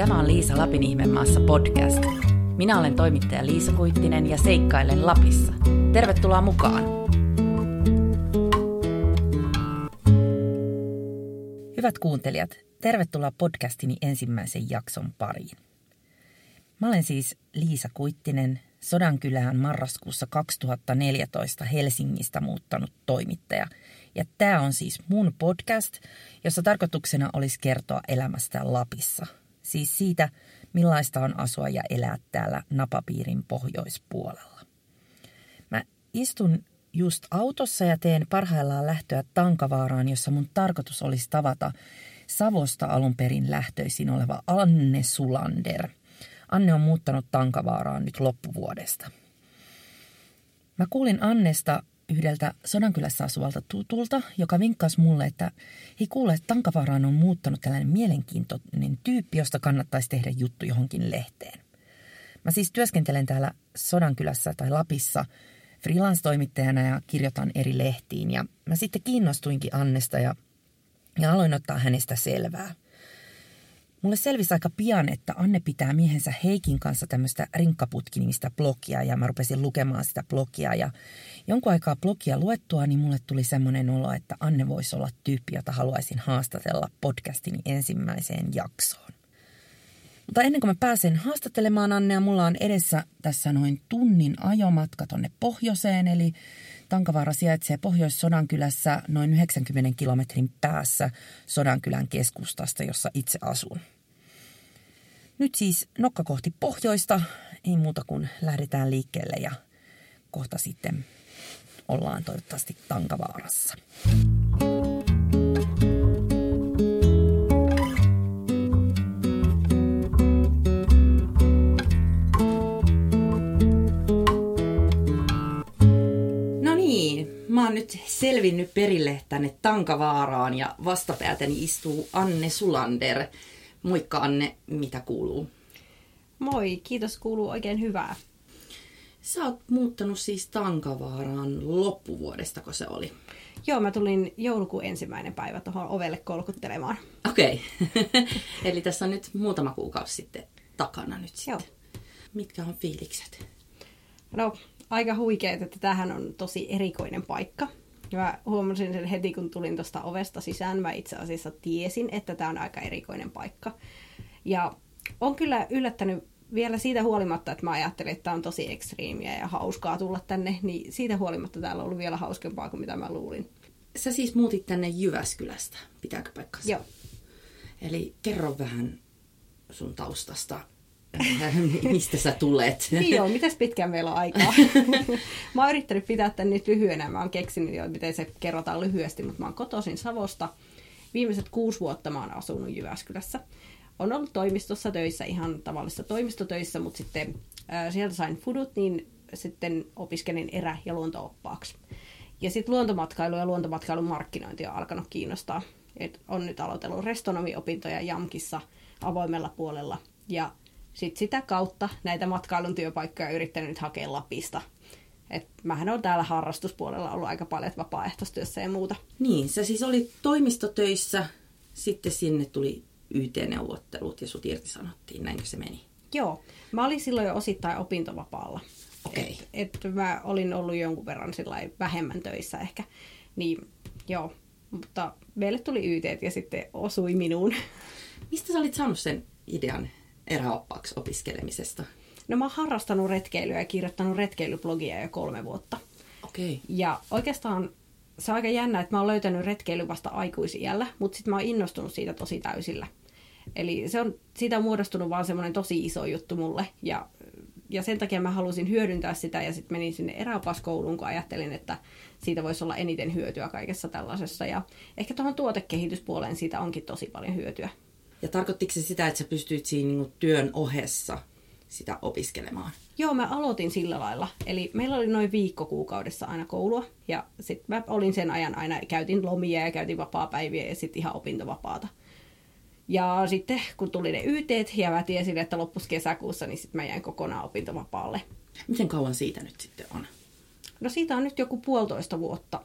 Tämä on Liisa Lapin ihmemaassa podcast. Minä olen toimittaja Liisa Kuittinen ja seikkailen Lapissa. Tervetuloa mukaan! Hyvät kuuntelijat, tervetuloa podcastini ensimmäisen jakson pariin. Mä olen siis Liisa Kuittinen, Sodankylään marraskuussa 2014 Helsingistä muuttanut toimittaja. Ja tämä on siis mun podcast, jossa tarkoituksena olisi kertoa elämästä Lapissa. Siis siitä, millaista on asua ja elää täällä napapiirin pohjoispuolella. Mä istun just autossa ja teen parhaillaan lähtöä Tankavaaraan, jossa mun tarkoitus olisi tavata Savosta alun perin lähtöisin oleva Anne Sulander – Anne on muuttanut Tankavaaraan nyt loppuvuodesta. Mä kuulin Annesta yhdeltä Sodankylässä asuvalta tutulta, joka vinkkasi mulle, että hei kuule, että Tankavaaraan on muuttanut tällainen mielenkiintoinen tyyppi, josta kannattaisi tehdä juttu johonkin lehteen. Mä siis työskentelen täällä Sodankylässä tai Lapissa freelance-toimittajana ja kirjoitan eri lehtiin. Ja mä sitten kiinnostuinkin Annesta ja, ja aloin ottaa hänestä selvää. Mulle selvisi aika pian, että Anne pitää miehensä Heikin kanssa tämmöistä rinkkaputkinimistä blogia ja mä rupesin lukemaan sitä blogia ja jonkun aikaa blogia luettua, niin mulle tuli semmoinen olo, että Anne voisi olla tyyppi, jota haluaisin haastatella podcastini ensimmäiseen jaksoon. Mutta ennen kuin mä pääsen haastattelemaan Annea, mulla on edessä tässä noin tunnin ajomatka tonne pohjoiseen, eli Tankavaara sijaitsee Pohjois-Sodankylässä noin 90 kilometrin päässä Sodankylän keskustasta, jossa itse asun. Nyt siis nokka kohti pohjoista, ei muuta kuin lähdetään liikkeelle ja kohta sitten ollaan toivottavasti Tankavaarassa. Oon nyt selvinnyt perille tänne Tankavaaraan ja vastapäätäni istuu Anne Sulander. Moikka Anne, mitä kuuluu? Moi, kiitos, kuuluu oikein hyvää. Sä oot muuttanut siis Tankavaaraan loppuvuodesta, kun se oli? Joo, mä tulin joulukuun ensimmäinen päivä tuohon ovelle kolkuttelemaan. Okei, okay. eli tässä on nyt muutama kuukausi sitten takana nyt sitten. Joo. Mitkä on fiilikset? No, aika huikeet, että tämähän on tosi erikoinen paikka. Mä huomasin sen heti, kun tulin tuosta ovesta sisään. Mä itse asiassa tiesin, että tämä on aika erikoinen paikka. Ja on kyllä yllättänyt vielä siitä huolimatta, että mä ajattelin, että tämä on tosi ekstriimiä ja hauskaa tulla tänne, niin siitä huolimatta täällä on ollut vielä hauskempaa kuin mitä mä luulin. Sä siis muutit tänne Jyväskylästä, pitääkö paikkansa? Joo. Eli kerro vähän sun taustasta mistä sä tulet. niin joo, mitäs pitkään meillä on aikaa. mä oon yrittänyt pitää tämän nyt lyhyenä. Mä oon keksinyt jo, miten se kerrotaan lyhyesti, mutta mä oon kotoisin Savosta. Viimeiset kuusi vuotta mä oon asunut Jyväskylässä. On ollut toimistossa töissä, ihan tavallisissa toimistotöissä, mutta sitten äh, sieltä sain fudut, niin sitten opiskelin erä- ja luontooppaaksi. Ja sitten luontomatkailu ja luontomatkailun markkinointi on alkanut kiinnostaa. Et on nyt aloitellut restonomiopintoja Jamkissa avoimella puolella. Ja sitten sitä kautta näitä matkailun työpaikkoja yrittänyt nyt hakea Lapista. Et mähän on täällä harrastuspuolella ollut aika paljon vapaaehtoistyössä ja muuta. Niin, sä siis oli toimistotöissä, sitten sinne tuli YT-neuvottelut ja sut irtisanottiin, näinkö se meni? Joo, mä olin silloin jo osittain opintovapaalla. Okei. Okay. Et, et mä olin ollut jonkun verran vähemmän töissä ehkä. Niin joo, mutta meille tuli YT ja sitten osui minuun. Mistä sä olit saanut sen idean eräoppaaksi opiskelemisesta? No mä oon harrastanut retkeilyä ja kirjoittanut retkeilyblogia jo kolme vuotta. Okei. Okay. Ja oikeastaan se on aika jännä, että mä oon löytänyt retkeily vasta aikuisiällä, mutta sitten mä oon innostunut siitä tosi täysillä. Eli se on, siitä on muodostunut vaan semmoinen tosi iso juttu mulle. Ja, ja sen takia mä halusin hyödyntää sitä ja sitten menin sinne eräopaskouluun, kun ajattelin, että siitä voisi olla eniten hyötyä kaikessa tällaisessa. Ja ehkä tuohon tuotekehityspuoleen siitä onkin tosi paljon hyötyä. Ja tarkoittiko se sitä, että sä pystyit siinä niin työn ohessa sitä opiskelemaan? Joo, mä aloitin sillä lailla. Eli meillä oli noin viikko kuukaudessa aina koulua. Ja sitten mä olin sen ajan aina, käytin lomia ja käytin vapaa-päiviä ja sitten ihan opintovapaata. Ja sitten kun tuli ne YT ja mä tiesin, että loppus kesäkuussa, niin sitten mä jäin kokonaan opintovapaalle. Miten kauan siitä nyt sitten on? No siitä on nyt joku puolitoista vuotta.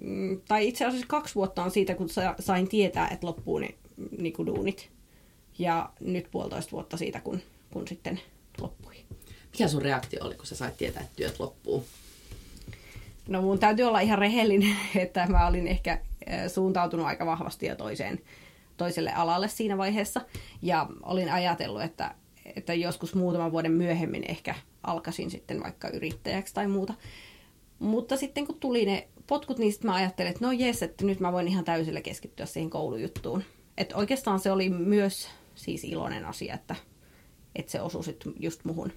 Mm, tai itse asiassa kaksi vuotta on siitä, kun sain tietää, että loppuu ne niin kuin duunit. Ja nyt puolitoista vuotta siitä, kun, kun sitten loppui. Mikä sun reaktio oli, kun sä sait tietää, että työt loppuu? No mun täytyy olla ihan rehellinen, että mä olin ehkä suuntautunut aika vahvasti jo toiseen, toiselle alalle siinä vaiheessa. Ja olin ajatellut, että, että joskus muutaman vuoden myöhemmin ehkä alkaisin sitten vaikka yrittäjäksi tai muuta. Mutta sitten kun tuli ne potkut, niin sitten mä ajattelin, että no jes, että nyt mä voin ihan täysillä keskittyä siihen koulujuttuun. Että oikeastaan se oli myös siis iloinen asia, että, että se osui sitten just muhun.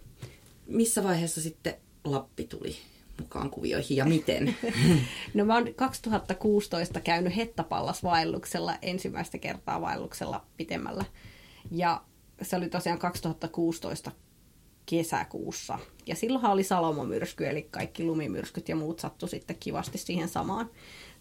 Missä vaiheessa sitten Lappi tuli mukaan kuvioihin ja miten? no mä oon 2016 käynyt Hettapallas vaelluksella ensimmäistä kertaa vaelluksella pitemmällä. Ja se oli tosiaan 2016 kesäkuussa. Ja silloinhan oli salomomyrsky, eli kaikki lumimyrskyt ja muut sattu sitten kivasti siihen samaan.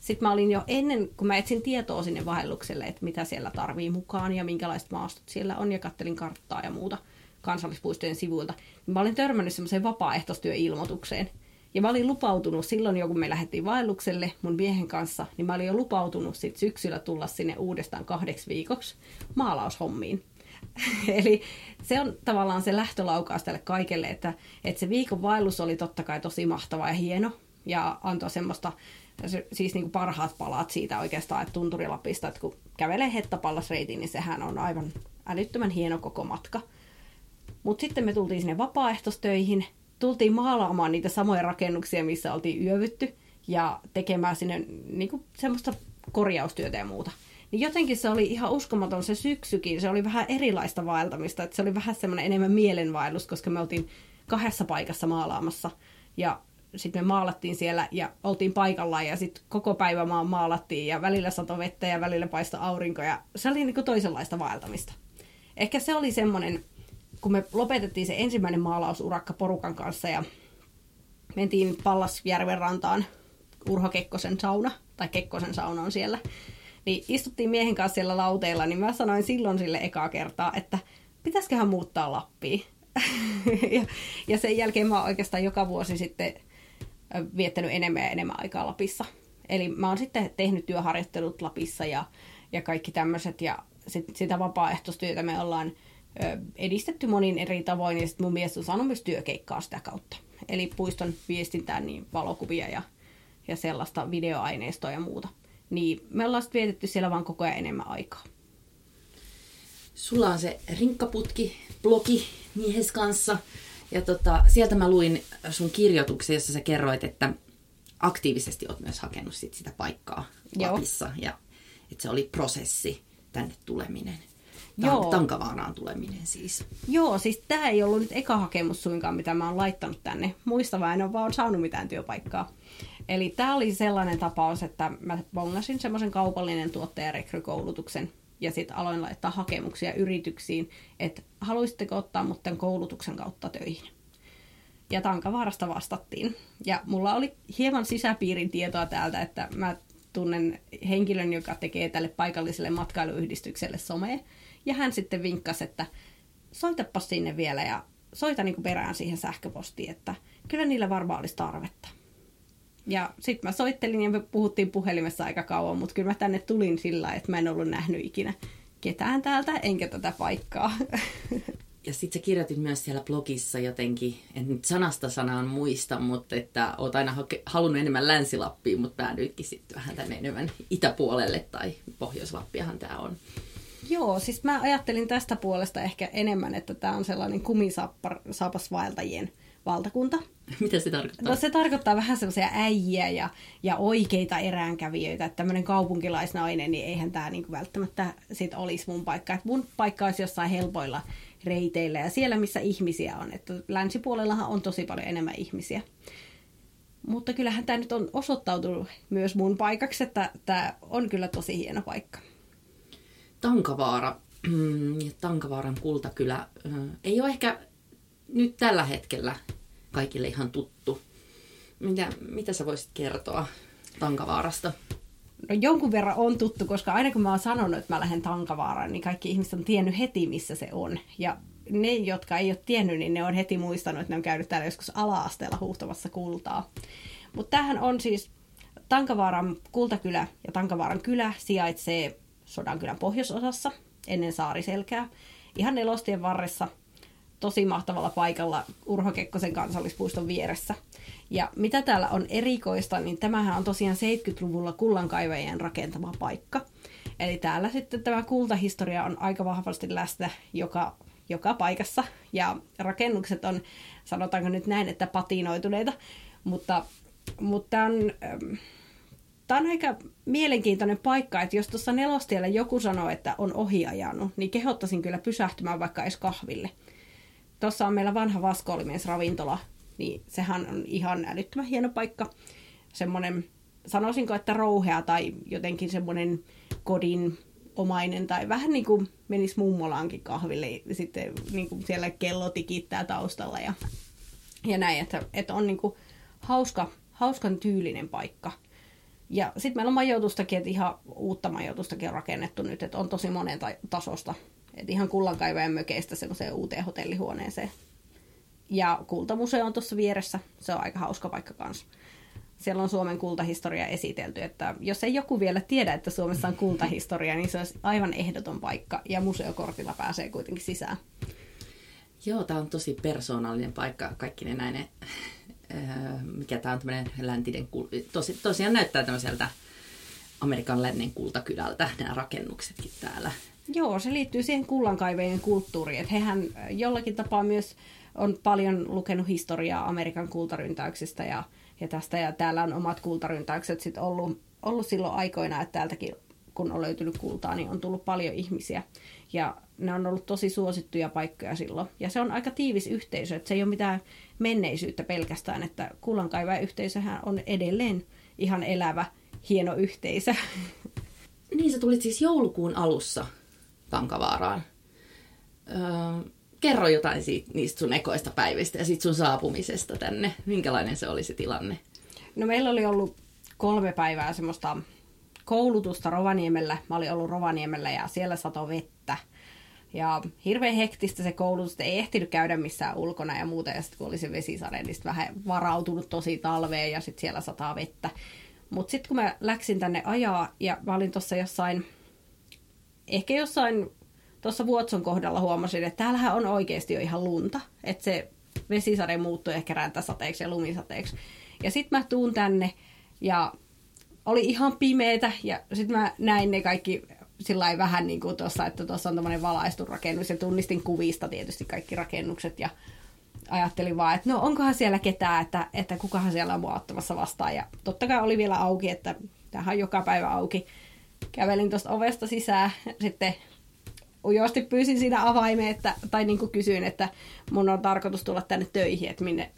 Sitten mä olin jo ennen, kun mä etsin tietoa sinne vaellukselle, että mitä siellä tarvii mukaan ja minkälaiset maastot siellä on, ja kattelin karttaa ja muuta kansallispuistojen sivuilta, niin mä olin törmännyt semmoiseen vapaaehtoistyöilmoitukseen. Ja mä olin lupautunut silloin jo, kun me lähdettiin vaellukselle mun miehen kanssa, niin mä olin jo lupautunut sit syksyllä tulla sinne uudestaan kahdeksi viikoksi maalaushommiin. Eli se on tavallaan se lähtölaukaus tälle kaikelle, että, että se viikon vaellus oli totta kai tosi mahtava ja hieno ja antoi semmoista, siis niin kuin parhaat palat siitä oikeastaan, että Tunturilapista, että kun kävelee Hettapallasreitiin, niin sehän on aivan älyttömän hieno koko matka. Mutta sitten me tultiin sinne vapaaehtoistöihin, tultiin maalaamaan niitä samoja rakennuksia, missä oltiin yövytty ja tekemään sinne niin kuin semmoista korjaustyötä ja muuta. Niin jotenkin se oli ihan uskomaton se syksykin. Se oli vähän erilaista vaeltamista. Että se oli vähän semmoinen enemmän mielenvaellus, koska me oltiin kahdessa paikassa maalaamassa. Ja sitten me maalattiin siellä ja oltiin paikallaan ja sitten koko päivä maan maalattiin ja välillä sato vettä ja välillä paista aurinko ja se oli niin kuin toisenlaista vaeltamista. Ehkä se oli semmoinen, kun me lopetettiin se ensimmäinen maalausurakka porukan kanssa ja mentiin Pallasjärven rantaan Urho Kekkosen sauna, tai Kekkosen sauna on siellä, niin istuttiin miehen kanssa siellä lauteilla, niin mä sanoin silloin sille ekaa kertaa, että pitäisiköhän muuttaa Lappiin. ja, ja sen jälkeen mä oon oikeastaan joka vuosi sitten viettänyt enemmän ja enemmän aikaa Lapissa. Eli mä oon sitten tehnyt työharjoittelut Lapissa ja, ja kaikki tämmöiset ja sit, sitä vapaaehtoistyötä me ollaan ö, edistetty monin eri tavoin ja sitten mun mies on saanut myös työkeikkaa sitä kautta. Eli puiston viestintää, niin valokuvia ja, ja sellaista videoaineistoa ja muuta. Niin me ollaan sitten vietetty siellä vaan koko ajan enemmän aikaa. Sulla on se rinkkaputki, blogi miehes kanssa. Ja tota, sieltä mä luin sun kirjoituksia, jossa sä kerroit, että aktiivisesti oot myös hakenut sit sitä paikkaa Joo. Lapissa. Ja että se oli prosessi tänne tuleminen. Joo. Tankavaaraan tuleminen siis. Joo, siis tämä ei ollut nyt eka hakemus suinkaan, mitä mä oon laittanut tänne. Muista vaan en ole vaan saanut mitään työpaikkaa. Eli tämä oli sellainen tapaus, että mä bongasin semmoisen kaupallinen tuottajarekrykoulutuksen ja sitten aloin laittaa hakemuksia yrityksiin, että haluaisitteko ottaa mut tämän koulutuksen kautta töihin. Ja Tankavaarasta vastattiin. Ja mulla oli hieman sisäpiirin tietoa täältä, että mä tunnen henkilön, joka tekee tälle paikalliselle matkailuyhdistykselle somea. Ja hän sitten vinkkasi, että soitapa sinne vielä ja soita niin perään siihen sähköpostiin, että kyllä niillä varmaan olisi tarvetta. Ja sitten mä soittelin ja me puhuttiin puhelimessa aika kauan, mutta kyllä mä tänne tulin sillä että mä en ollut nähnyt ikinä ketään täältä, enkä tätä paikkaa. Ja sitten sä kirjoitit myös siellä blogissa jotenkin, en nyt sanasta sanaan muista, mutta että oot aina halunnut enemmän Länsi-Lappiin, mutta päädyitkin sitten vähän tänne enemmän itäpuolelle tai Pohjois-Lappiahan tämä on. Joo, siis mä ajattelin tästä puolesta ehkä enemmän, että tämä on sellainen kumisaapasvaeltajien valtakunta. Mitä se tarkoittaa? No se tarkoittaa vähän sellaisia äijiä ja, ja oikeita eräänkävijöitä. Että tämmöinen kaupunkilaisnainen, niin eihän tämä niinku välttämättä sit olisi mun paikka. Et mun paikka olisi jossain helpoilla reiteillä ja siellä, missä ihmisiä on. Että länsipuolellahan on tosi paljon enemmän ihmisiä. Mutta kyllähän tämä nyt on osoittautunut myös mun paikaksi, että tämä on kyllä tosi hieno paikka. Tankavaara, Tankavaaran kultakylä, ei ole ehkä nyt tällä hetkellä kaikille ihan tuttu. Mitä, mitä sä voisit kertoa Tankavaarasta? No jonkun verran on tuttu, koska aina kun mä oon sanonut, että mä lähden Tankavaaraan, niin kaikki ihmiset on tiennyt heti, missä se on. Ja ne, jotka ei ole tiennyt, niin ne on heti muistanut, että ne on käynyt täällä joskus ala-asteella huuhtomassa kultaa. Mutta tämähän on siis Tankavaaran kultakylä ja Tankavaaran kylä sijaitsee Sodankylän pohjoisosassa. ennen Saariselkää. Ihan nelostien varressa, tosi mahtavalla paikalla Urho Kekkosen kansallispuiston vieressä. Ja mitä täällä on erikoista, niin tämähän on tosiaan 70-luvulla kullankaivajien rakentama paikka. Eli täällä sitten tämä kultahistoria on aika vahvasti läsnä joka, joka paikassa. Ja rakennukset on, sanotaanko nyt näin, että patinoituneita. Mutta, mutta on, tämä on aika mielenkiintoinen paikka, että jos tuossa nelostiellä joku sanoo, että on ohiajanut, niin kehottaisin kyllä pysähtymään vaikka edes kahville. Tuossa on meillä vanha vaskoolimies ravintola, niin sehän on ihan älyttömän hieno paikka. Semmoinen, sanoisinko, että rouhea tai jotenkin semmoinen kodin omainen tai vähän niin kuin menisi mummolaankin kahville sitten niin kuin siellä kello tikittää taustalla ja, ja näin, että, että on niin kuin hauska, hauskan tyylinen paikka. Ja sitten meillä on majoitustakin, että ihan uutta majoitustakin on rakennettu nyt, että on tosi monen tasosta. Että ihan kullankaivajan mökeistä semmoiseen uuteen hotellihuoneeseen. Ja kultamuseo on tuossa vieressä, se on aika hauska paikka kanssa. Siellä on Suomen kultahistoria esitelty, että jos ei joku vielä tiedä, että Suomessa on kultahistoria, niin se olisi aivan ehdoton paikka ja museokortilla pääsee kuitenkin sisään. Joo, tämä on tosi persoonallinen paikka, kaikki ne näin, äh, mikä tämä on tämmöinen läntinen, tosi, tosiaan näyttää tämmöiseltä Amerikan lännen kultakylältä nämä rakennuksetkin täällä. Joo, se liittyy siihen kullankaivajien kulttuuriin, että hehän jollakin tapaa myös on paljon lukenut historiaa Amerikan kultaryntäyksistä ja, ja tästä, ja täällä on omat kultaryntäykset sitten ollut, ollut silloin aikoina, että täältäkin kun on löytynyt kultaa, niin on tullut paljon ihmisiä. Ja ne on ollut tosi suosittuja paikkoja silloin. Ja se on aika tiivis yhteisö, että se ei ole mitään menneisyyttä pelkästään, että yhteisöhän on edelleen ihan elävä, hieno yhteisö. Niin, sä tulit siis joulukuun alussa Tankavaaraan. Öö, kerro jotain siitä, niistä sun ekoista päivistä ja siitä sun saapumisesta tänne. Minkälainen se oli se tilanne? No meillä oli ollut kolme päivää semmoista koulutusta Rovaniemellä. Mä olin ollut Rovaniemellä ja siellä sato vettä. Ja hirveän hektistä se koulutus, ei ehtinyt käydä missään ulkona ja muuta. Ja sitten kun oli se vesisade, niin vähän varautunut tosi talveen ja sitten siellä sataa vettä. Mutta sitten kun mä läksin tänne ajaa ja mä olin tuossa jossain, ehkä jossain tuossa Vuotson kohdalla huomasin, että täällähän on oikeasti jo ihan lunta. Että se vesisade muuttui ehkä räntäsateeksi ja lumisateeksi. Ja sitten mä tuun tänne ja oli ihan pimeetä ja sitten mä näin ne kaikki sillä vähän niin kuin tuossa, että tuossa on tämmöinen valaistu rakennus ja tunnistin kuvista tietysti kaikki rakennukset ja ajattelin vaan, että no onkohan siellä ketään, että, että kukahan siellä on mua ottamassa vastaan. Ja totta kai oli vielä auki, että tämähän on joka päivä auki. Kävelin tuosta ovesta sisään, sitten ujosti pyysin siinä avaimen, että, tai niin kuin kysyin, että mun on tarkoitus tulla tänne töihin, että minne,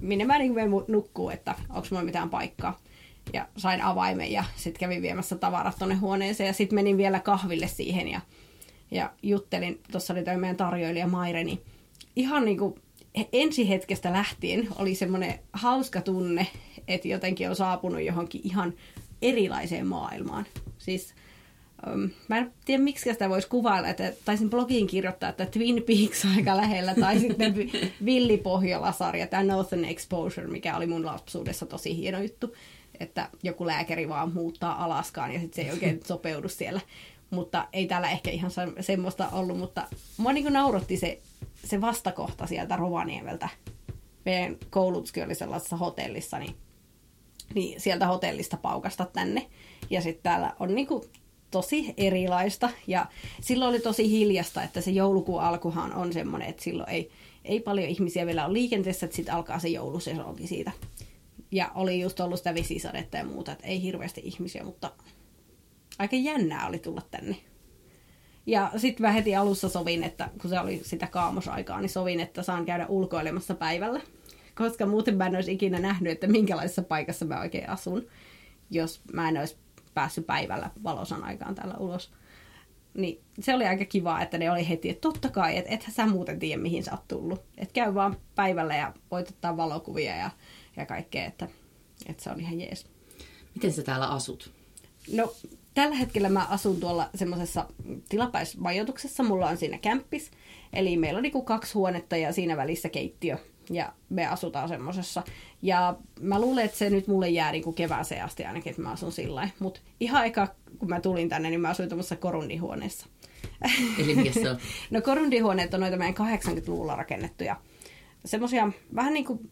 minne mä niin kuin nukkuu, että onko mulla mitään paikkaa. Ja sain avaimen ja sitten kävin viemässä tavarat tuonne huoneeseen ja sitten menin vielä kahville siihen ja, ja juttelin. Tuossa oli toi meidän tarjoilija Maire, niin ihan niin kuin ensi hetkestä lähtien oli semmoinen hauska tunne, että jotenkin on saapunut johonkin ihan erilaiseen maailmaan. Siis mä en tiedä miksi sitä voisi kuvailla, että taisin blogiin kirjoittaa, että Twin Peaks aika lähellä, tai sitten Villi Pohjola-sarja, tämä Northern Exposure, mikä oli mun lapsuudessa tosi hieno juttu, että joku lääkäri vaan muuttaa Alaskaan ja sitten se ei oikein sopeudu siellä. Mutta ei täällä ehkä ihan semmoista ollut, mutta mua niin naurotti se, se vastakohta sieltä Rovaniemeltä. Meidän koulutuskin oli sellaisessa hotellissa, niin, niin sieltä hotellista paukasta tänne. Ja sitten täällä on niin kuin tosi erilaista ja silloin oli tosi hiljasta, että se joulukuun alkuhan on semmoinen, että silloin ei, ei paljon ihmisiä vielä ole liikenteessä, että sitten alkaa se joulusesonki siitä. Ja oli just ollut sitä vesisadetta ja muuta, että ei hirveästi ihmisiä, mutta aika jännää oli tulla tänne. Ja sitten mä heti alussa sovin, että kun se oli sitä kaamosaikaa, niin sovin, että saan käydä ulkoilemassa päivällä. Koska muuten mä en olisi ikinä nähnyt, että minkälaisessa paikassa mä oikein asun, jos mä en olisi päässyt päivällä valosan aikaan täällä ulos. Niin se oli aika kiva, että ne oli heti, että totta kai, että ethän sä muuten tiedä, mihin sä oot tullut. Että käy vaan päivällä ja voit ottaa valokuvia ja, ja kaikkea, että, että se on ihan jees. Miten sä täällä asut? No, tällä hetkellä mä asun tuolla semmoisessa tilapäismajoituksessa. Mulla on siinä kämppis. Eli meillä on niinku kaksi huonetta ja siinä välissä keittiö ja me asutaan semmosessa. Ja mä luulen, että se nyt mulle jää niin kuin kevääseen asti ainakin, että mä asun sillä Mutta ihan eka, kun mä tulin tänne, niin mä asuin tuommoisessa korunnihuoneessa. Eli mikä se on? no korundihuoneet on noita meidän 80-luvulla rakennettuja. Semmoisia vähän niin kuin,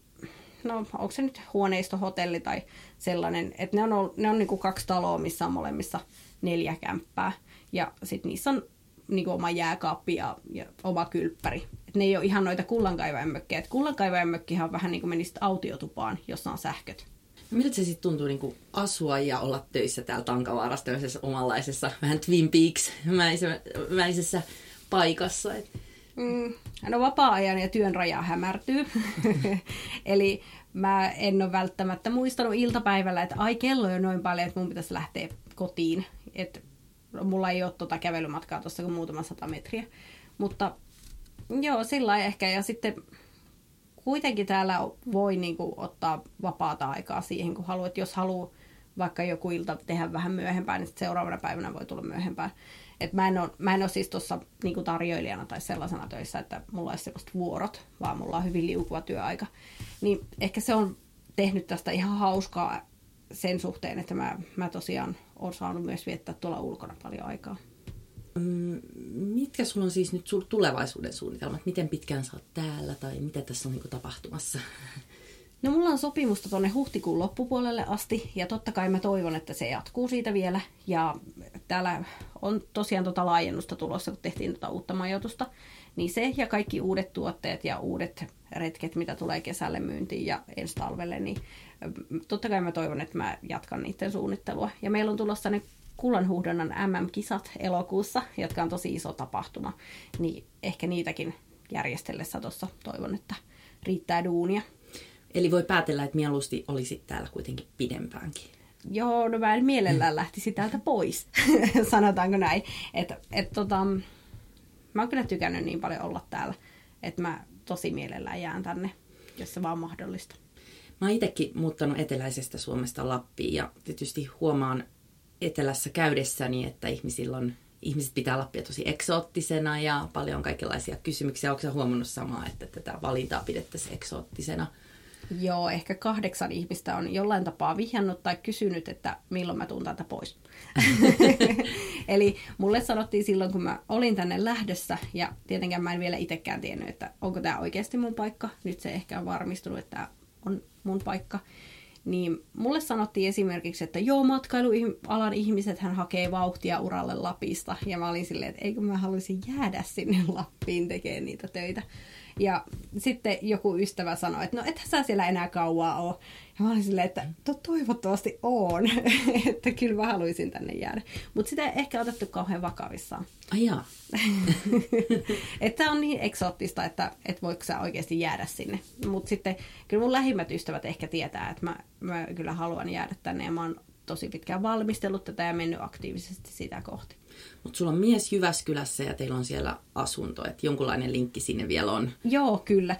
no onko se nyt huoneistohotelli tai sellainen, että ne on, ollut, ne on niin kuin kaksi taloa, missä on molemmissa neljä kämppää. Ja sitten niissä on niin kuin oma jääkaappi ja, ja oma kylppäri. Et ne ei ole ihan noita kullankaivajan mökkejä. Kullankaivajan mökkihän on vähän niin kuin menisit autiotupaan, jossa on sähköt. No, miltä se sitten tuntuu niin kuin asua ja olla töissä täällä Tankavaarassa tämmöisessä omanlaisessa vähän Twin Peaks-mäisessä paikassa? Et... Mm, no vapaa-ajan ja työn raja hämärtyy. Eli mä en ole välttämättä muistanut iltapäivällä, että ai kello on noin paljon, että mun pitäisi lähteä kotiin. Et mulla ei ole tuota kävelymatkaa tuossa kuin muutama sata metriä. Mutta joo, sillä ehkä. Ja sitten kuitenkin täällä voi niin kuin, ottaa vapaata aikaa siihen, kun haluat. Jos haluaa vaikka joku ilta tehdä vähän myöhempään, niin seuraavana päivänä voi tulla myöhempään. Et mä, en ole, mä en ole siis tuossa niin tarjoilijana tai sellaisena töissä, että mulla olisi sellaiset vuorot, vaan mulla on hyvin liukuva työaika. Niin ehkä se on tehnyt tästä ihan hauskaa sen suhteen, että mä, mä tosiaan olen saanut myös viettää tuolla ulkona paljon aikaa. Mm, mitkä sulla on siis nyt tulevaisuuden suunnitelmat? Miten pitkään sä oot täällä tai mitä tässä on niin tapahtumassa? No mulla on sopimusta tuonne huhtikuun loppupuolelle asti ja totta kai mä toivon, että se jatkuu siitä vielä. Ja täällä on tosiaan tota laajennusta tulossa, kun tehtiin tota uutta majoitusta. Niin se ja kaikki uudet tuotteet ja uudet retket, mitä tulee kesälle myyntiin ja ensi talvelle, niin totta kai mä toivon, että mä jatkan niiden suunnittelua. Ja meillä on tulossa ne kullanhuuhdonnan MM-kisat elokuussa, jotka on tosi iso tapahtuma. Niin ehkä niitäkin järjestellessä tuossa toivon, että riittää duunia. Eli voi päätellä, että mieluusti olisi täällä kuitenkin pidempäänkin. Joo, no mä en mielellään lähtisi täältä pois, sanotaanko näin. Että et, tota, mä oon kyllä tykännyt niin paljon olla täällä, että mä tosi mielellään jään tänne, jos se vaan mahdollista. Mä oon itsekin muuttanut eteläisestä Suomesta Lappiin ja tietysti huomaan etelässä käydessäni, että ihmisillä on, ihmiset pitää Lappia tosi eksoottisena ja paljon kaikenlaisia kysymyksiä. Onko huomannut samaa, että tätä valintaa pidettäisiin eksoottisena? Joo, ehkä kahdeksan ihmistä on jollain tapaa vihjannut tai kysynyt, että milloin mä tuun täältä pois. Eli mulle sanottiin silloin, kun mä olin tänne lähdössä, ja tietenkään mä en vielä itsekään tiennyt, että onko tämä oikeasti mun paikka. Nyt se ehkä on varmistunut, että tämä on mun paikka. Niin mulle sanottiin esimerkiksi, että joo, matkailualan ihmiset hän hakee vauhtia uralle Lapista. Ja mä olin silleen, että eikö mä haluaisin jäädä sinne Lappiin tekemään niitä töitä. Ja sitten joku ystävä sanoi, että no ethän sä siellä enää kauaa ole. Ja mä olin silleen, että to, toivottavasti on, että kyllä mä haluaisin tänne jäädä. Mutta sitä ei ehkä otettu kauhean vakavissaan. Ai jaa. että on niin eksoottista, että, että voiko sä oikeasti jäädä sinne. Mutta sitten kyllä mun lähimmät ystävät ehkä tietää, että mä, mä kyllä haluan jäädä tänne ja mä oon tosi pitkään valmistellut tätä ja mennyt aktiivisesti sitä kohti. Mutta sulla on mies Jyväskylässä ja teillä on siellä asunto, että jonkunlainen linkki sinne vielä on. Joo, kyllä.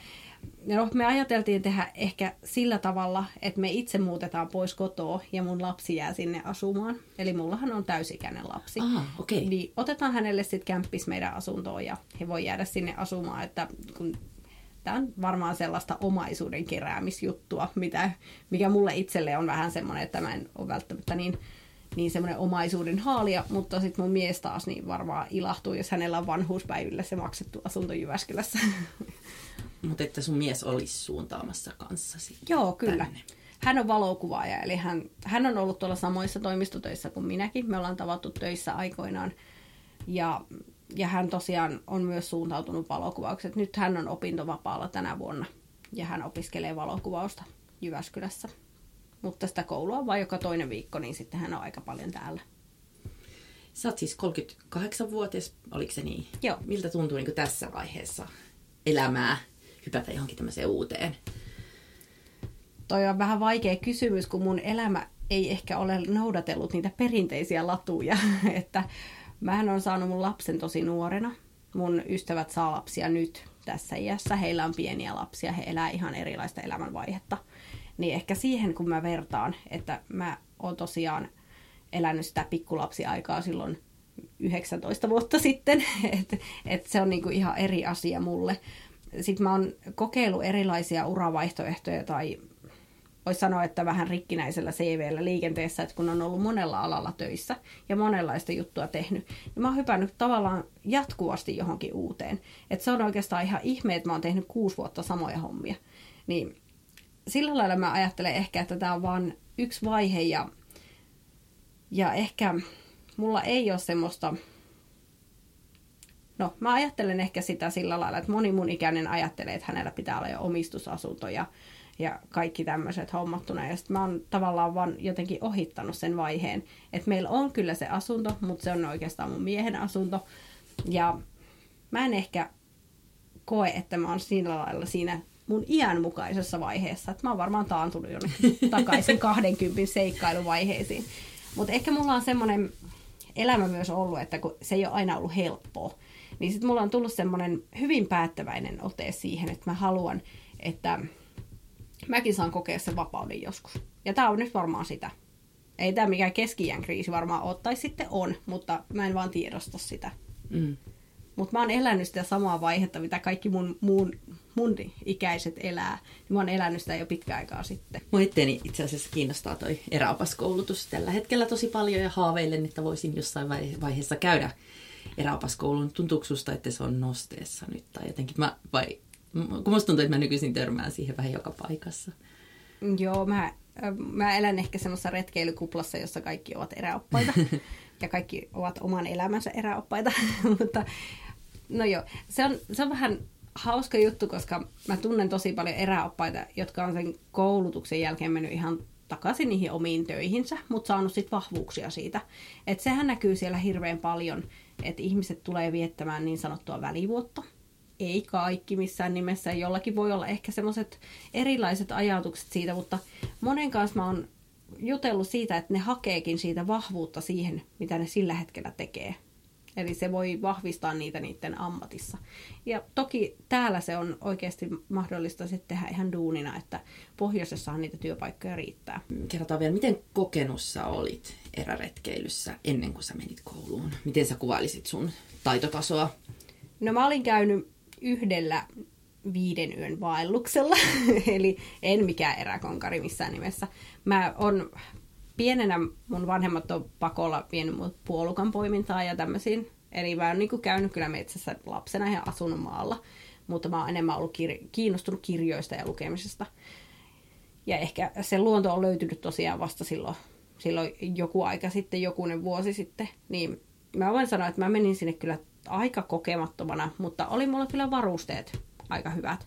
No, me ajateltiin tehdä ehkä sillä tavalla, että me itse muutetaan pois kotoa ja mun lapsi jää sinne asumaan. Eli mullahan on täysikäinen lapsi. Aha, okay. Niin otetaan hänelle sitten kämppis meidän asuntoon ja he voi jäädä sinne asumaan, että kun tämä on varmaan sellaista omaisuuden keräämisjuttua, mitä, mikä mulle itselle on vähän semmoinen, että mä en ole välttämättä niin niin semmoinen omaisuuden haalia, mutta sitten mun mies taas niin varmaan ilahtuu, jos hänellä on vanhuuspäivillä se maksettu asunto Jyväskylässä. Mutta että sun mies olisi suuntaamassa kanssasi. Joo, kyllä. Tänne. Hän on valokuvaaja, eli hän, hän on ollut tuolla samoissa toimistotöissä kuin minäkin. Me ollaan tavattu töissä aikoinaan. Ja, ja hän tosiaan on myös suuntautunut valokuvaukset. Nyt hän on opintovapaalla tänä vuonna ja hän opiskelee valokuvausta Jyväskylässä. Mutta sitä koulua vain joka toinen viikko, niin sitten hän on aika paljon täällä. Sä oot siis 38-vuotias, oliko se niin? Joo. Miltä tuntuu niin tässä vaiheessa elämää hypätä johonkin tämmöiseen uuteen? Toi on vähän vaikea kysymys, kun mun elämä ei ehkä ole noudatellut niitä perinteisiä latuja. että mähän on saanut mun lapsen tosi nuorena. Mun ystävät saa lapsia nyt tässä iässä. Heillä on pieniä lapsia, he elää ihan erilaista elämänvaihetta. Niin ehkä siihen, kun mä vertaan, että mä oon tosiaan elänyt sitä pikkulapsiaikaa silloin 19 vuotta sitten, että et se on niinku ihan eri asia mulle. Sitten mä oon kokeillut erilaisia uravaihtoehtoja tai voisi sanoa, että vähän rikkinäisellä CVllä liikenteessä, että kun on ollut monella alalla töissä ja monenlaista juttua tehnyt, niin mä oon hypännyt tavallaan jatkuvasti johonkin uuteen. Että se on oikeastaan ihan ihme, että mä oon tehnyt kuusi vuotta samoja hommia. Niin sillä lailla mä ajattelen ehkä, että tämä on vain yksi vaihe ja, ja ehkä mulla ei ole semmoista No, mä ajattelen ehkä sitä sillä lailla, että moni mun ikäinen ajattelee, että hänellä pitää olla jo omistusasunto ja, ja kaikki tämmöiset hommattuna. Ja sitten mä oon tavallaan vaan jotenkin ohittanut sen vaiheen, että meillä on kyllä se asunto, mutta se on oikeastaan mun miehen asunto. Ja mä en ehkä koe, että mä oon sillä lailla siinä mun iän mukaisessa vaiheessa. Että mä oon varmaan taantunut jonnekin takaisin 20 seikkailuvaiheisiin. Mutta ehkä mulla on semmoinen elämä myös ollut, että kun se ei ole aina ollut helppoa, niin sitten mulla on tullut semmoinen hyvin päättäväinen ote siihen, että mä haluan, että mäkin saan kokea sen vapauden joskus. Ja tämä on nyt varmaan sitä. Ei tämä mikään keski kriisi varmaan tai sitten on, mutta mä en vaan tiedosta sitä. Mm. Mutta mä oon elänyt sitä samaa vaihetta, mitä kaikki mun, mun, mun ikäiset elää. Niin mä oon elänyt sitä jo pitkä aikaa sitten. Mua itteeni itse asiassa kiinnostaa toi eräopaskoulutus tällä hetkellä tosi paljon ja haaveilen, että voisin jossain vaiheessa käydä eräopaskoulun. Tuntuuko susta, että se on nosteessa nyt? Tai jotenkin mä, vai, kun musta tuntuu, että mä nykyisin törmään siihen vähän joka paikassa. Joo, mä, mä elän ehkä semmoisessa retkeilykuplassa, jossa kaikki ovat eräoppaita. ja kaikki ovat oman elämänsä eräoppaita. Mutta no joo, se on, se on vähän hauska juttu, koska mä tunnen tosi paljon eräoppaita, jotka on sen koulutuksen jälkeen mennyt ihan takaisin niihin omiin töihinsä, mutta saanut sitten vahvuuksia siitä. Että sehän näkyy siellä hirveän paljon, että ihmiset tulee viettämään niin sanottua välivuotta. Ei kaikki missään nimessä, jollakin voi olla ehkä semmoiset erilaiset ajatukset siitä, mutta monen kanssa mä oon jutellut siitä, että ne hakeekin siitä vahvuutta siihen, mitä ne sillä hetkellä tekee. Eli se voi vahvistaa niitä niiden ammatissa. Ja toki täällä se on oikeasti mahdollista sitten tehdä ihan duunina, että pohjoisessahan niitä työpaikkoja riittää. Kerrotaan vielä, miten kokenussa olit eräretkeilyssä ennen kuin sä menit kouluun? Miten sä kuvailisit sun taitotasoa? No mä olin käynyt yhdellä viiden yön vaelluksella, eli en mikään eräkonkari missään nimessä. Mä on pienenä mun vanhemmat on pakolla vienyt mut puolukan poimintaa ja tämmöisiin. Eli mä oon niin käynyt kyllä metsässä lapsena ja asunut maalla, mutta mä oon enemmän ollut kir- kiinnostunut kirjoista ja lukemisesta. Ja ehkä se luonto on löytynyt tosiaan vasta silloin, silloin joku aika sitten, jokunen vuosi sitten. Niin mä voin sanoa, että mä menin sinne kyllä aika kokemattomana, mutta oli mulla kyllä varusteet aika hyvät.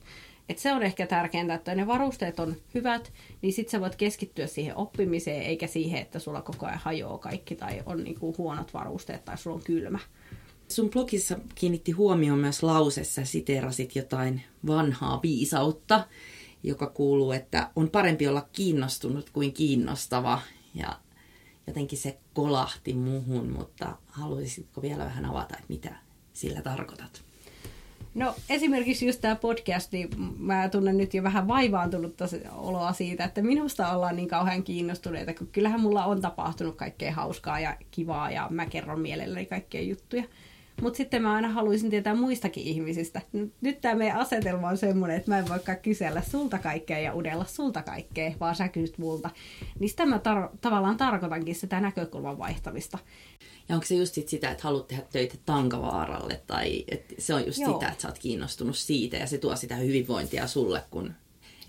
Et se on ehkä tärkeintä, että ne varusteet on hyvät, niin sit sä voit keskittyä siihen oppimiseen, eikä siihen, että sulla koko ajan hajoaa kaikki tai on niinku huonot varusteet tai sulla on kylmä. Sun blogissa kiinnitti huomioon myös lausessa, siteerasit jotain vanhaa viisautta, joka kuuluu, että on parempi olla kiinnostunut kuin kiinnostava. Ja jotenkin se kolahti muhun, mutta haluaisitko vielä vähän avata, että mitä sillä tarkoitat? No esimerkiksi just tämä podcast, niin mä tunnen nyt jo vähän vaivaantunutta oloa siitä, että minusta ollaan niin kauhean kiinnostuneita, kun kyllähän mulla on tapahtunut kaikkea hauskaa ja kivaa ja mä kerron mielelläni kaikkea juttuja. Mutta sitten mä aina haluaisin tietää muistakin ihmisistä. Nyt tämä meidän asetelma on semmoinen, että mä en voikaan kysellä sulta kaikkea ja udella sulta kaikkea, vaan sä kysyt multa. Niin sitä mä tar- tavallaan tarkoitankin sitä näkökulman vaihtamista. Ja onko se just sit sitä, että haluat tehdä töitä Tankavaaralle, tai että se on just Joo. sitä, että sä oot kiinnostunut siitä, ja se tuo sitä hyvinvointia sulle, kun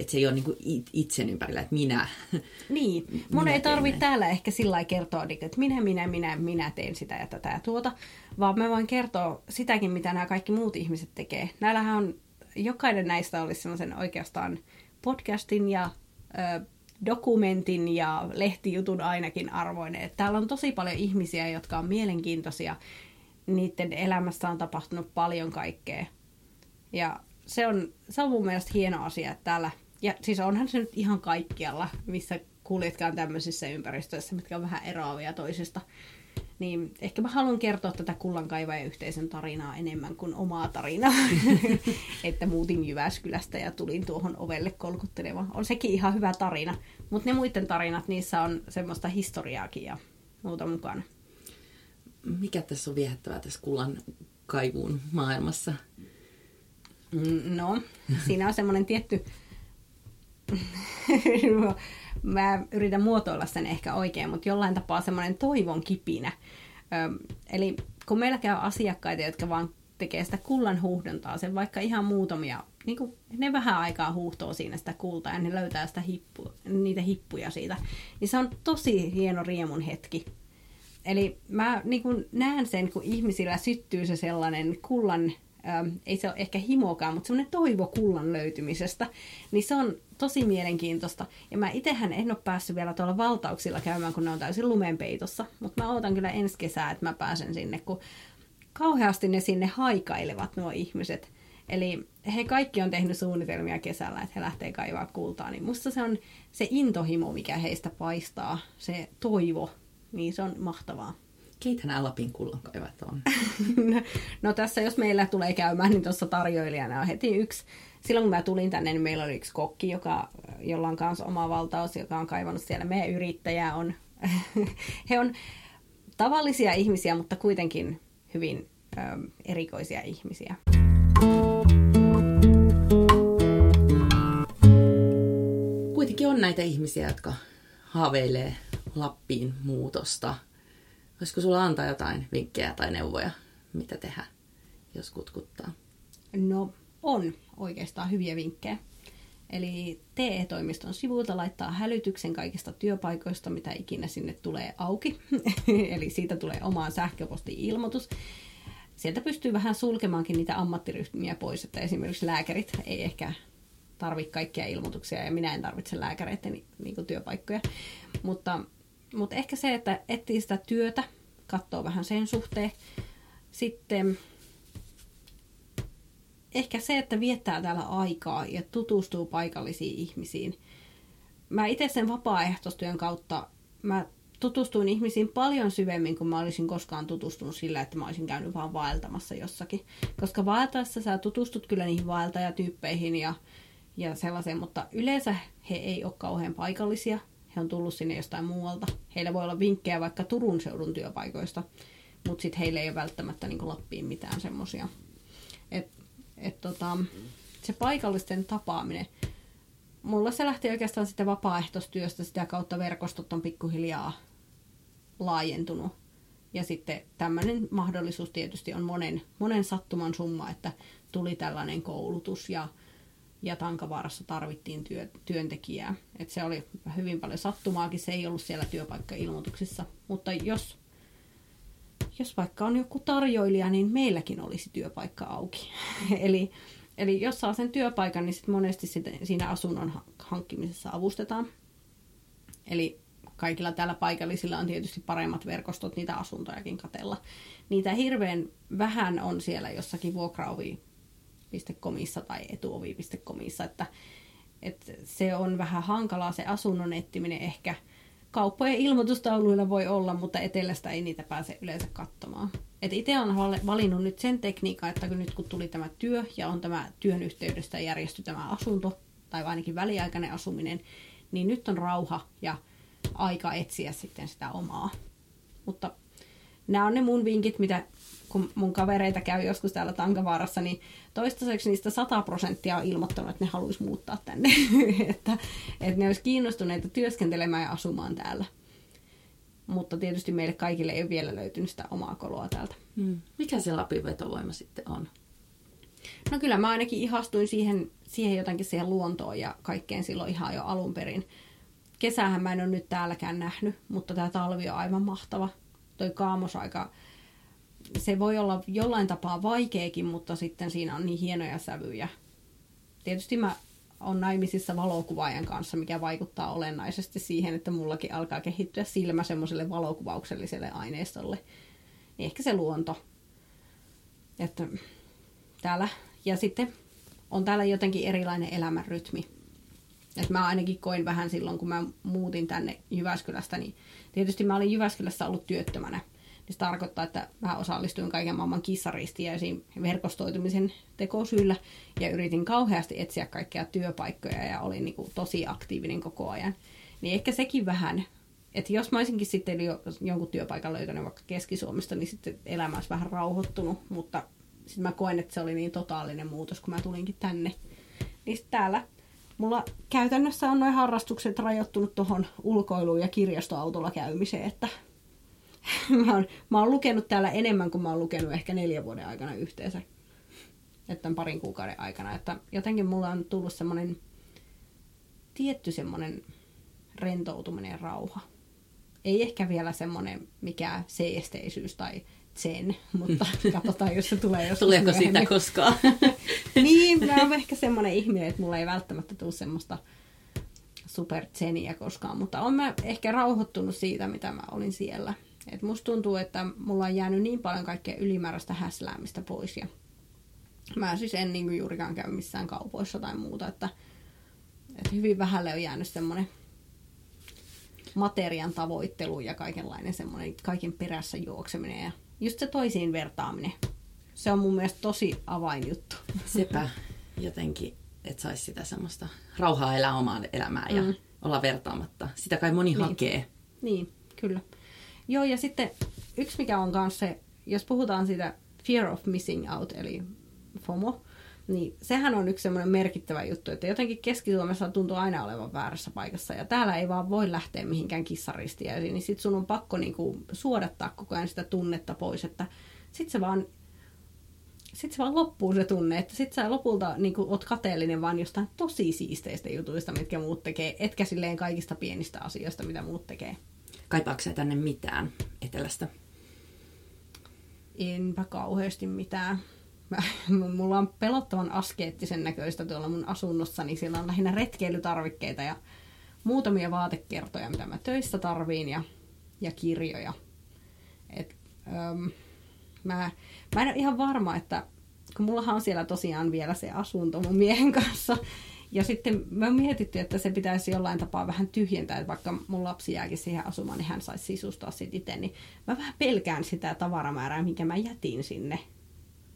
että se ei ole niinku itsen ympärillä, että minä. Niin, mun minä ei tarvitse täällä ehkä sillä kertoa, niinku, että minä, minä, minä, minä teen sitä ja tätä ja tuota, vaan mä voin kertoa sitäkin, mitä nämä kaikki muut ihmiset tekee. Näillähän on, jokainen näistä olisi sellaisen oikeastaan podcastin ja ö, dokumentin ja lehtijutun ainakin arvoinen. Että täällä on tosi paljon ihmisiä, jotka on mielenkiintoisia. Niiden elämässä on tapahtunut paljon kaikkea. Ja se on, se on mun mielestä hieno asia, että täällä, ja siis onhan se nyt ihan kaikkialla, missä kuljetkaan tämmöisissä ympäristöissä, mitkä on vähän eroavia toisista. Niin ehkä mä haluan kertoa tätä kullankaivajan yhteisön tarinaa enemmän kuin omaa tarinaa. että muutin Jyväskylästä ja tulin tuohon ovelle kolkuttelemaan. On sekin ihan hyvä tarina. Mutta ne muiden tarinat, niissä on semmoista historiaakin ja muuta mukana. Mikä tässä on viehättävää tässä kullan kaivuun maailmassa? Mm, no, siinä on semmoinen tietty mä yritän muotoilla sen ehkä oikein, mutta jollain tapaa semmoinen toivon kipinä. Ö, eli kun meillä käy asiakkaita, jotka vaan tekee sitä kullan huuhdontaa, sen vaikka ihan muutamia, niin kuin ne vähän aikaa huuhtoo siinä sitä kultaa ja ne löytää sitä hippu, niitä hippuja siitä, niin se on tosi hieno riemun hetki. Eli mä niin näen sen, kun ihmisillä syttyy se sellainen kullan ähm, ei se ole ehkä himokaan, mutta semmoinen toivo kullan löytymisestä, niin se on tosi mielenkiintoista. Ja mä itsehän en ole päässyt vielä tuolla valtauksilla käymään, kun ne on täysin lumenpeitossa, mutta mä odotan kyllä ensi kesää, että mä pääsen sinne, kun kauheasti ne sinne haikailevat nuo ihmiset. Eli he kaikki on tehnyt suunnitelmia kesällä, että he lähtee kaivaa kultaa, niin musta se on se intohimo, mikä heistä paistaa, se toivo, niin se on mahtavaa. Keitä nämä Lapin kullankaivat on? no tässä jos meillä tulee käymään, niin tuossa tarjoilijana on heti yksi. Silloin kun mä tulin tänne, niin meillä oli yksi kokki, joka, jolla on kanssa oma valtaus, joka on kaivannut siellä. Meidän yrittäjä on, he on tavallisia ihmisiä, mutta kuitenkin hyvin ö, erikoisia ihmisiä. Kuitenkin on näitä ihmisiä, jotka haaveilee Lappiin muutosta – Voisiko sulla antaa jotain vinkkejä tai neuvoja, mitä tehdä, jos kutkuttaa? No, on oikeastaan hyviä vinkkejä. Eli TE-toimiston sivulta laittaa hälytyksen kaikista työpaikoista, mitä ikinä sinne tulee auki. Eli siitä tulee omaan sähköposti-ilmoitus. Sieltä pystyy vähän sulkemaankin niitä ammattiryhmiä pois, että esimerkiksi lääkärit ei ehkä tarvitse kaikkia ilmoituksia ja minä en tarvitse lääkäreiden niin työpaikkoja. Mutta mutta ehkä se, että etsii sitä työtä, katsoo vähän sen suhteen. Sitten ehkä se, että viettää täällä aikaa ja tutustuu paikallisiin ihmisiin. Mä itse sen vapaaehtoistyön kautta mä tutustuin ihmisiin paljon syvemmin kuin mä olisin koskaan tutustunut sillä, että mä olisin käynyt vaan vaeltamassa jossakin. Koska vaeltaessa sä tutustut kyllä niihin vaeltajatyyppeihin ja, ja sellaiseen, mutta yleensä he ei ole kauhean paikallisia he on tullut sinne jostain muualta. Heillä voi olla vinkkejä vaikka Turun seudun työpaikoista, mutta sitten heillä ei ole välttämättä niin Lappiin mitään semmoisia. Et, et tota, se paikallisten tapaaminen, mulla se lähti oikeastaan sitten vapaaehtoistyöstä, sitä kautta verkostot on pikkuhiljaa laajentunut. Ja sitten tämmöinen mahdollisuus tietysti on monen, monen sattuman summa, että tuli tällainen koulutus ja ja Tankavaarassa tarvittiin työ, työntekijää. Et se oli hyvin paljon sattumaakin, se ei ollut siellä työpaikkailmoituksissa. Mutta jos, jos vaikka on joku tarjoilija, niin meilläkin olisi työpaikka auki. eli, eli jos saa sen työpaikan, niin sit monesti sit siinä asunnon hankkimisessa avustetaan. Eli kaikilla täällä paikallisilla on tietysti paremmat verkostot niitä asuntojakin katella. Niitä hirveän vähän on siellä jossakin vuokraovi etuovi.comissa tai etuovi.comissa, että, että se on vähän hankalaa se asunnon etsiminen ehkä. Kauppojen ilmoitustauluilla voi olla, mutta etelästä ei niitä pääse yleensä katsomaan. Et itse olen valinnut nyt sen tekniikan, että kun nyt kun tuli tämä työ ja on tämä työn yhteydestä järjesty tämä asunto, tai ainakin väliaikainen asuminen, niin nyt on rauha ja aika etsiä sitten sitä omaa. Mutta nämä on ne mun vinkit, mitä kun mun kavereita käy joskus täällä Tankavaarassa, niin toistaiseksi niistä 100 prosenttia on ilmoittanut, että ne haluaisi muuttaa tänne. että, että ne olisi kiinnostuneita työskentelemään ja asumaan täällä. Mutta tietysti meille kaikille ei ole vielä löytynyt sitä omaa koloa täältä. Hmm. Mikä se Lapin vetovoima sitten on? No kyllä mä ainakin ihastuin siihen, siihen jotenkin siihen luontoon ja kaikkeen silloin ihan jo alun perin. Kesähän mä en ole nyt täälläkään nähnyt, mutta tämä talvi on aivan mahtava. Toi kaamosaika se voi olla jollain tapaa vaikeakin, mutta sitten siinä on niin hienoja sävyjä. Tietysti mä on naimisissa valokuvaajan kanssa, mikä vaikuttaa olennaisesti siihen, että mullakin alkaa kehittyä silmä semmoiselle valokuvaukselliselle aineistolle. Ehkä se luonto. Että täällä, ja sitten on täällä jotenkin erilainen elämänrytmi. Et mä ainakin koin vähän silloin, kun mä muutin tänne Jyväskylästä, niin tietysti mä olin Jyväskylässä ollut työttömänä niin se tarkoittaa, että mä osallistuin kaiken maailman kissaristiäisiin verkostoitumisen tekosyillä ja yritin kauheasti etsiä kaikkia työpaikkoja ja olin niin kuin tosi aktiivinen koko ajan. Niin ehkä sekin vähän, että jos mä olisinkin sitten jo, jonkun työpaikan löytänyt vaikka Keski-Suomesta, niin sitten elämä olisi vähän rauhoittunut, mutta sitten mä koen, että se oli niin totaalinen muutos, kun mä tulinkin tänne. Niin täällä mulla käytännössä on noin harrastukset rajoittunut tuohon ulkoiluun ja kirjastoautolla käymiseen, että mä oon, mä oon lukenut täällä enemmän kuin mä oon lukenut ehkä neljän vuoden aikana yhteensä. Että parin kuukauden aikana. Että jotenkin mulla on tullut semmoinen tietty semmoinen rentoutuminen ja rauha. Ei ehkä vielä semmoinen mikä seesteisyys tai sen, mutta katsotaan, jos se tulee joskus Tuleeko myöhemmin. sitä koskaan? niin, mä oon ehkä semmoinen ihminen, että mulla ei välttämättä tule semmoista super tseniä koskaan, mutta on mä ehkä rauhoittunut siitä, mitä mä olin siellä. Et musta tuntuu, että mulla on jäänyt niin paljon kaikkea ylimääräistä häsläämistä pois. Ja mä siis en niin juurikaan käy missään kaupoissa tai muuta, että, että hyvin vähälle on jäänyt semmoinen materian tavoittelu ja kaikenlainen semmoinen kaiken perässä juokseminen ja just se toisiin vertaaminen. Se on mun mielestä tosi avainjuttu. Sepä jotenkin, että saisi sitä semmoista rauhaa elää omaa elämää ja mm. olla vertaamatta. Sitä kai moni niin. hakee. Niin, kyllä. Joo, ja sitten yksi mikä on kanssa se, jos puhutaan siitä fear of missing out, eli FOMO, niin sehän on yksi semmoinen merkittävä juttu, että jotenkin Keski-Suomessa tuntuu aina olevan väärässä paikassa, ja täällä ei vaan voi lähteä mihinkään kissaristiäisiin, niin sit sun on pakko niinku suodattaa koko ajan sitä tunnetta pois, että sit se vaan sitten se vaan loppuu se tunne, että sit sä lopulta niin oot kateellinen vaan jostain tosi siisteistä jutuista, mitkä muut tekee, etkä silleen kaikista pienistä asioista, mitä muut tekee. Kaipaako sä tänne mitään etelästä? Enpä kauheasti mitään. Mä, mulla on pelottavan askeettisen näköistä tuolla mun asunnossani. Siellä on lähinnä retkeilytarvikkeita ja muutamia vaatekertoja, mitä mä töissä tarviin ja, ja kirjoja. Et, öm, mä, mä en ole ihan varma, että kun mullahan on siellä tosiaan vielä se asunto mun miehen kanssa, ja sitten mä mietitty, että se pitäisi jollain tapaa vähän tyhjentää, että vaikka mun lapsi jääkin siihen asumaan, niin hän saisi sisustaa sit itse, niin mä vähän pelkään sitä tavaramäärää, minkä mä jätin sinne.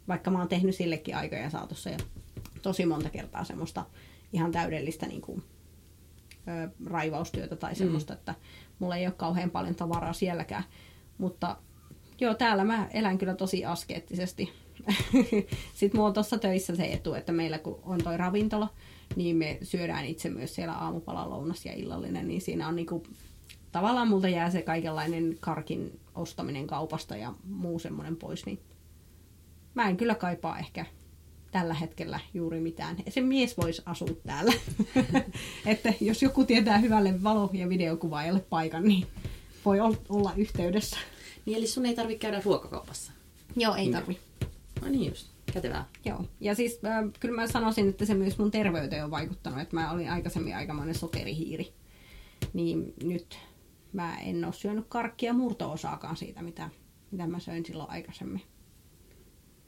Vaikka mä oon tehnyt sillekin aikojen saatossa ja tosi monta kertaa semmoista ihan täydellistä niin kuin, ö, raivaustyötä tai semmoista, mm. että mulla ei ole kauhean paljon tavaraa sielläkään. Mutta joo, täällä mä elän kyllä tosi askeettisesti. Sitten mulla on tuossa töissä se etu, että meillä kun on toi ravintola, niin me syödään itse myös siellä aamupala, lounas ja illallinen, niin siinä on niinku, tavallaan multa jää se kaikenlainen karkin ostaminen kaupasta ja muu semmoinen pois, niin mä en kyllä kaipaa ehkä tällä hetkellä juuri mitään. Se mies voisi asua täällä. että jos joku tietää hyvälle valo- ja videokuvaajalle paikan, niin voi olla yhteydessä. Niin eli sun ei tarvitse käydä ruokakaupassa? Joo, ei tarvi. No niin just, kätevää. Joo, ja siis äh, kyllä mä sanoisin, että se myös mun terveyteen on vaikuttanut, että mä olin aikaisemmin aikamoinen sokerihiiri. Niin nyt mä en ole syönyt karkkia murto-osaakaan siitä, mitä, mitä mä söin silloin aikaisemmin.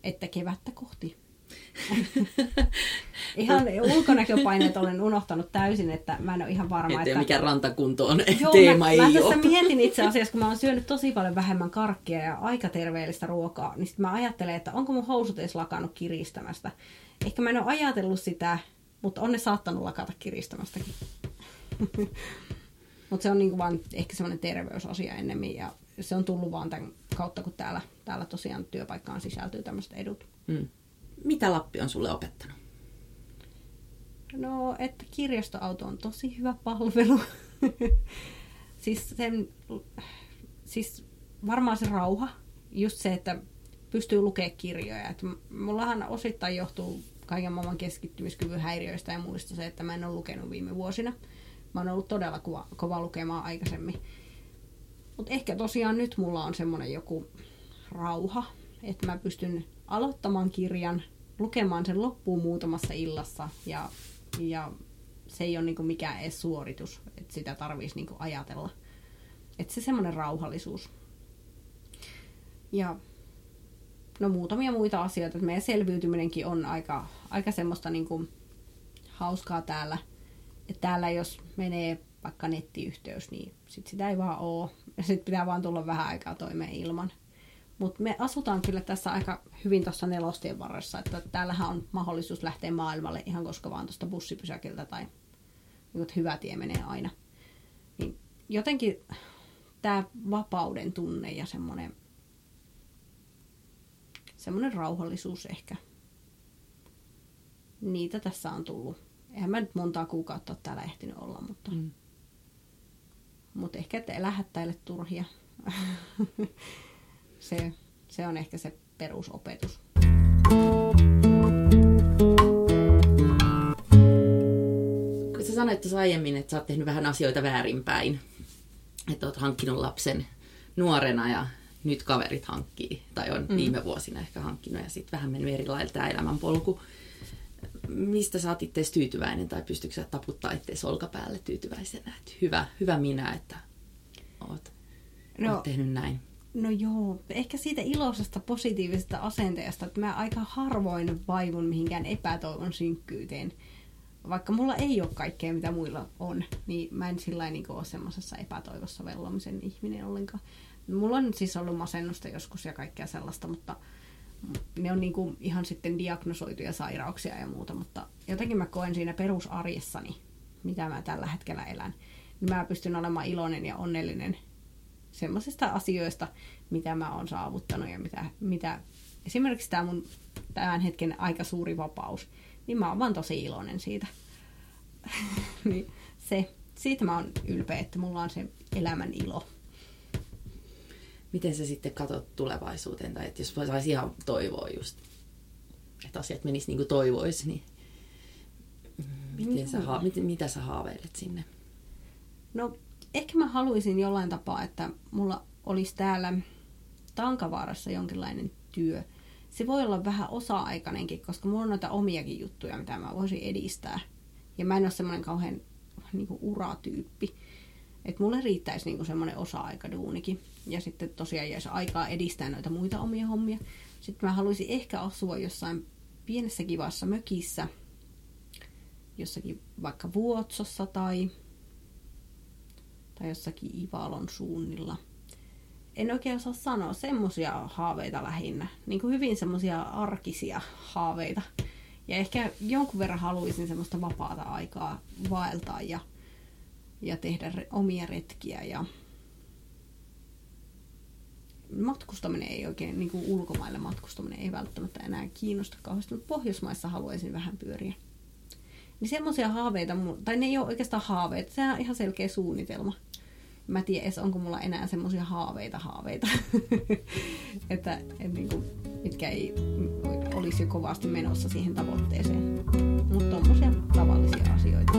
Että kevättä kohti. ihan ulkonäköpaineet olen unohtanut täysin, että mä en ole ihan varma. Ettei että... mikä rantakunto on Joo, teema mä, ei mä ole. tässä mietin itse asiassa, kun mä oon syönyt tosi paljon vähemmän karkkia ja aika terveellistä ruokaa, niin sitten mä ajattelen, että onko mun housut edes lakannut kiristämästä. Ehkä mä en ole ajatellut sitä, mutta on ne saattanut lakata kiristämästäkin. mutta se on niinku vaan ehkä semmoinen terveysasia ennemmin ja se on tullut vaan tämän kautta, kun täällä, täällä tosiaan työpaikkaan sisältyy tämmöiset edut. Mm. Mitä Lappi on sulle opettanut? No, että kirjastoauto on tosi hyvä palvelu. siis, sen, siis varmaan se rauha, just se, että pystyy lukemaan kirjoja. Et mullahan osittain johtuu kaiken maailman keskittymiskyvyn häiriöistä ja muista se, että mä en ole lukenut viime vuosina. Mä oon ollut todella kova, kova lukemaan aikaisemmin. Mutta ehkä tosiaan nyt mulla on semmoinen joku rauha, että mä pystyn aloittamaan kirjan, lukemaan sen loppuun muutamassa illassa ja, ja se ei ole niinku mikään edes suoritus, että sitä tarvitsisi niinku ajatella. Että se semmoinen rauhallisuus. Ja no muutamia muita asioita, että meidän selviytyminenkin on aika, aika semmoista niinku hauskaa täällä. Että täällä jos menee vaikka nettiyhteys, niin sit sitä ei vaan oo. Ja sit pitää vaan tulla vähän aikaa toimeen ilman. Mutta me asutaan kyllä tässä aika hyvin tuossa nelostien varressa, että täällähän on mahdollisuus lähteä maailmalle ihan koska vaan tuosta bussipysäkiltä tai niin hyvä tie menee aina. Niin jotenkin tämä vapauden tunne ja semmoinen semmoinen rauhallisuus ehkä. Niitä tässä on tullut eihän mä nyt montaa kuukautta ole täällä ehtinyt olla, mutta, mm. Mutta ehkä että lähettäjille turhia. se, se on ehkä se perusopetus. Kun sä sanoit tuossa aiemmin, että sä oot tehnyt vähän asioita väärinpäin, että oot hankkinut lapsen nuorena ja nyt kaverit hankkii, tai on mm. viime vuosina ehkä hankkinut, ja sitten vähän mennyt eri lailla tämä elämänpolku. Mistä sä oot itse tyytyväinen, tai pystytkö sä taputtaa itse olkapäälle tyytyväisenä, että hyvä, hyvä minä, että oot, no, oot tehnyt näin? No joo, ehkä siitä iloisesta positiivisesta asenteesta, että mä aika harvoin vaivun mihinkään epätoivon synkkyyteen. Vaikka mulla ei ole kaikkea, mitä muilla on, niin mä en sillä niin ole semmoisessa epätoivossa vellomisen ihminen ollenkaan. Mulla on siis ollut masennusta joskus ja kaikkea sellaista, mutta ne on niin kuin ihan sitten diagnosoituja sairauksia ja muuta, mutta jotenkin mä koen siinä perusarjessani, mitä mä tällä hetkellä elän, niin mä pystyn olemaan iloinen ja onnellinen semmoisista asioista, mitä mä oon saavuttanut ja mitä, mitä esimerkiksi tämä mun tämän hetken aika suuri vapaus, niin mä oon vaan tosi iloinen siitä. niin se, siitä mä oon ylpeä, että mulla on se elämän ilo miten sä sitten katsot tulevaisuuteen, tai että jos saisi ihan toivoa just, että asiat menis niin kuin toivoisi, niin miten sä, ha- miten, mitä sä haaveilet sinne? No ehkä mä haluaisin jollain tapaa, että mulla olisi täällä Tankavaarassa jonkinlainen työ. Se voi olla vähän osa-aikainenkin, koska mulla on noita omiakin juttuja, mitä mä voisin edistää. Ja mä en ole semmoinen kauhean niin kuin uratyyppi. Että mulle riittäisi niinku semmoinen osa-aikaduunikin. Ja sitten tosiaan jäisi aikaa edistää noita muita omia hommia. Sitten mä haluaisin ehkä asua jossain pienessä kivassa mökissä, jossakin vaikka Vuotsossa tai, tai jossakin Ivalon suunnilla. En oikein osaa sanoa semmosia haaveita lähinnä. Niin kuin hyvin semmosia arkisia haaveita. Ja ehkä jonkun verran haluaisin semmoista vapaata aikaa vaeltaa ja ja tehdä omia retkiä ja matkustaminen ei oikein, niin kuin ulkomaille matkustaminen ei välttämättä enää kiinnosta kauheasti, mutta Pohjoismaissa haluaisin vähän pyöriä. Niin semmoisia haaveita, tai ne ei ole oikeastaan haaveita, se on ihan selkeä suunnitelma. Mä tiedän edes, onko mulla enää semmoisia haaveita haaveita, että, että niin kuin, mitkä ei olisi jo kovasti menossa siihen tavoitteeseen. Mutta tommosia tavallisia asioita.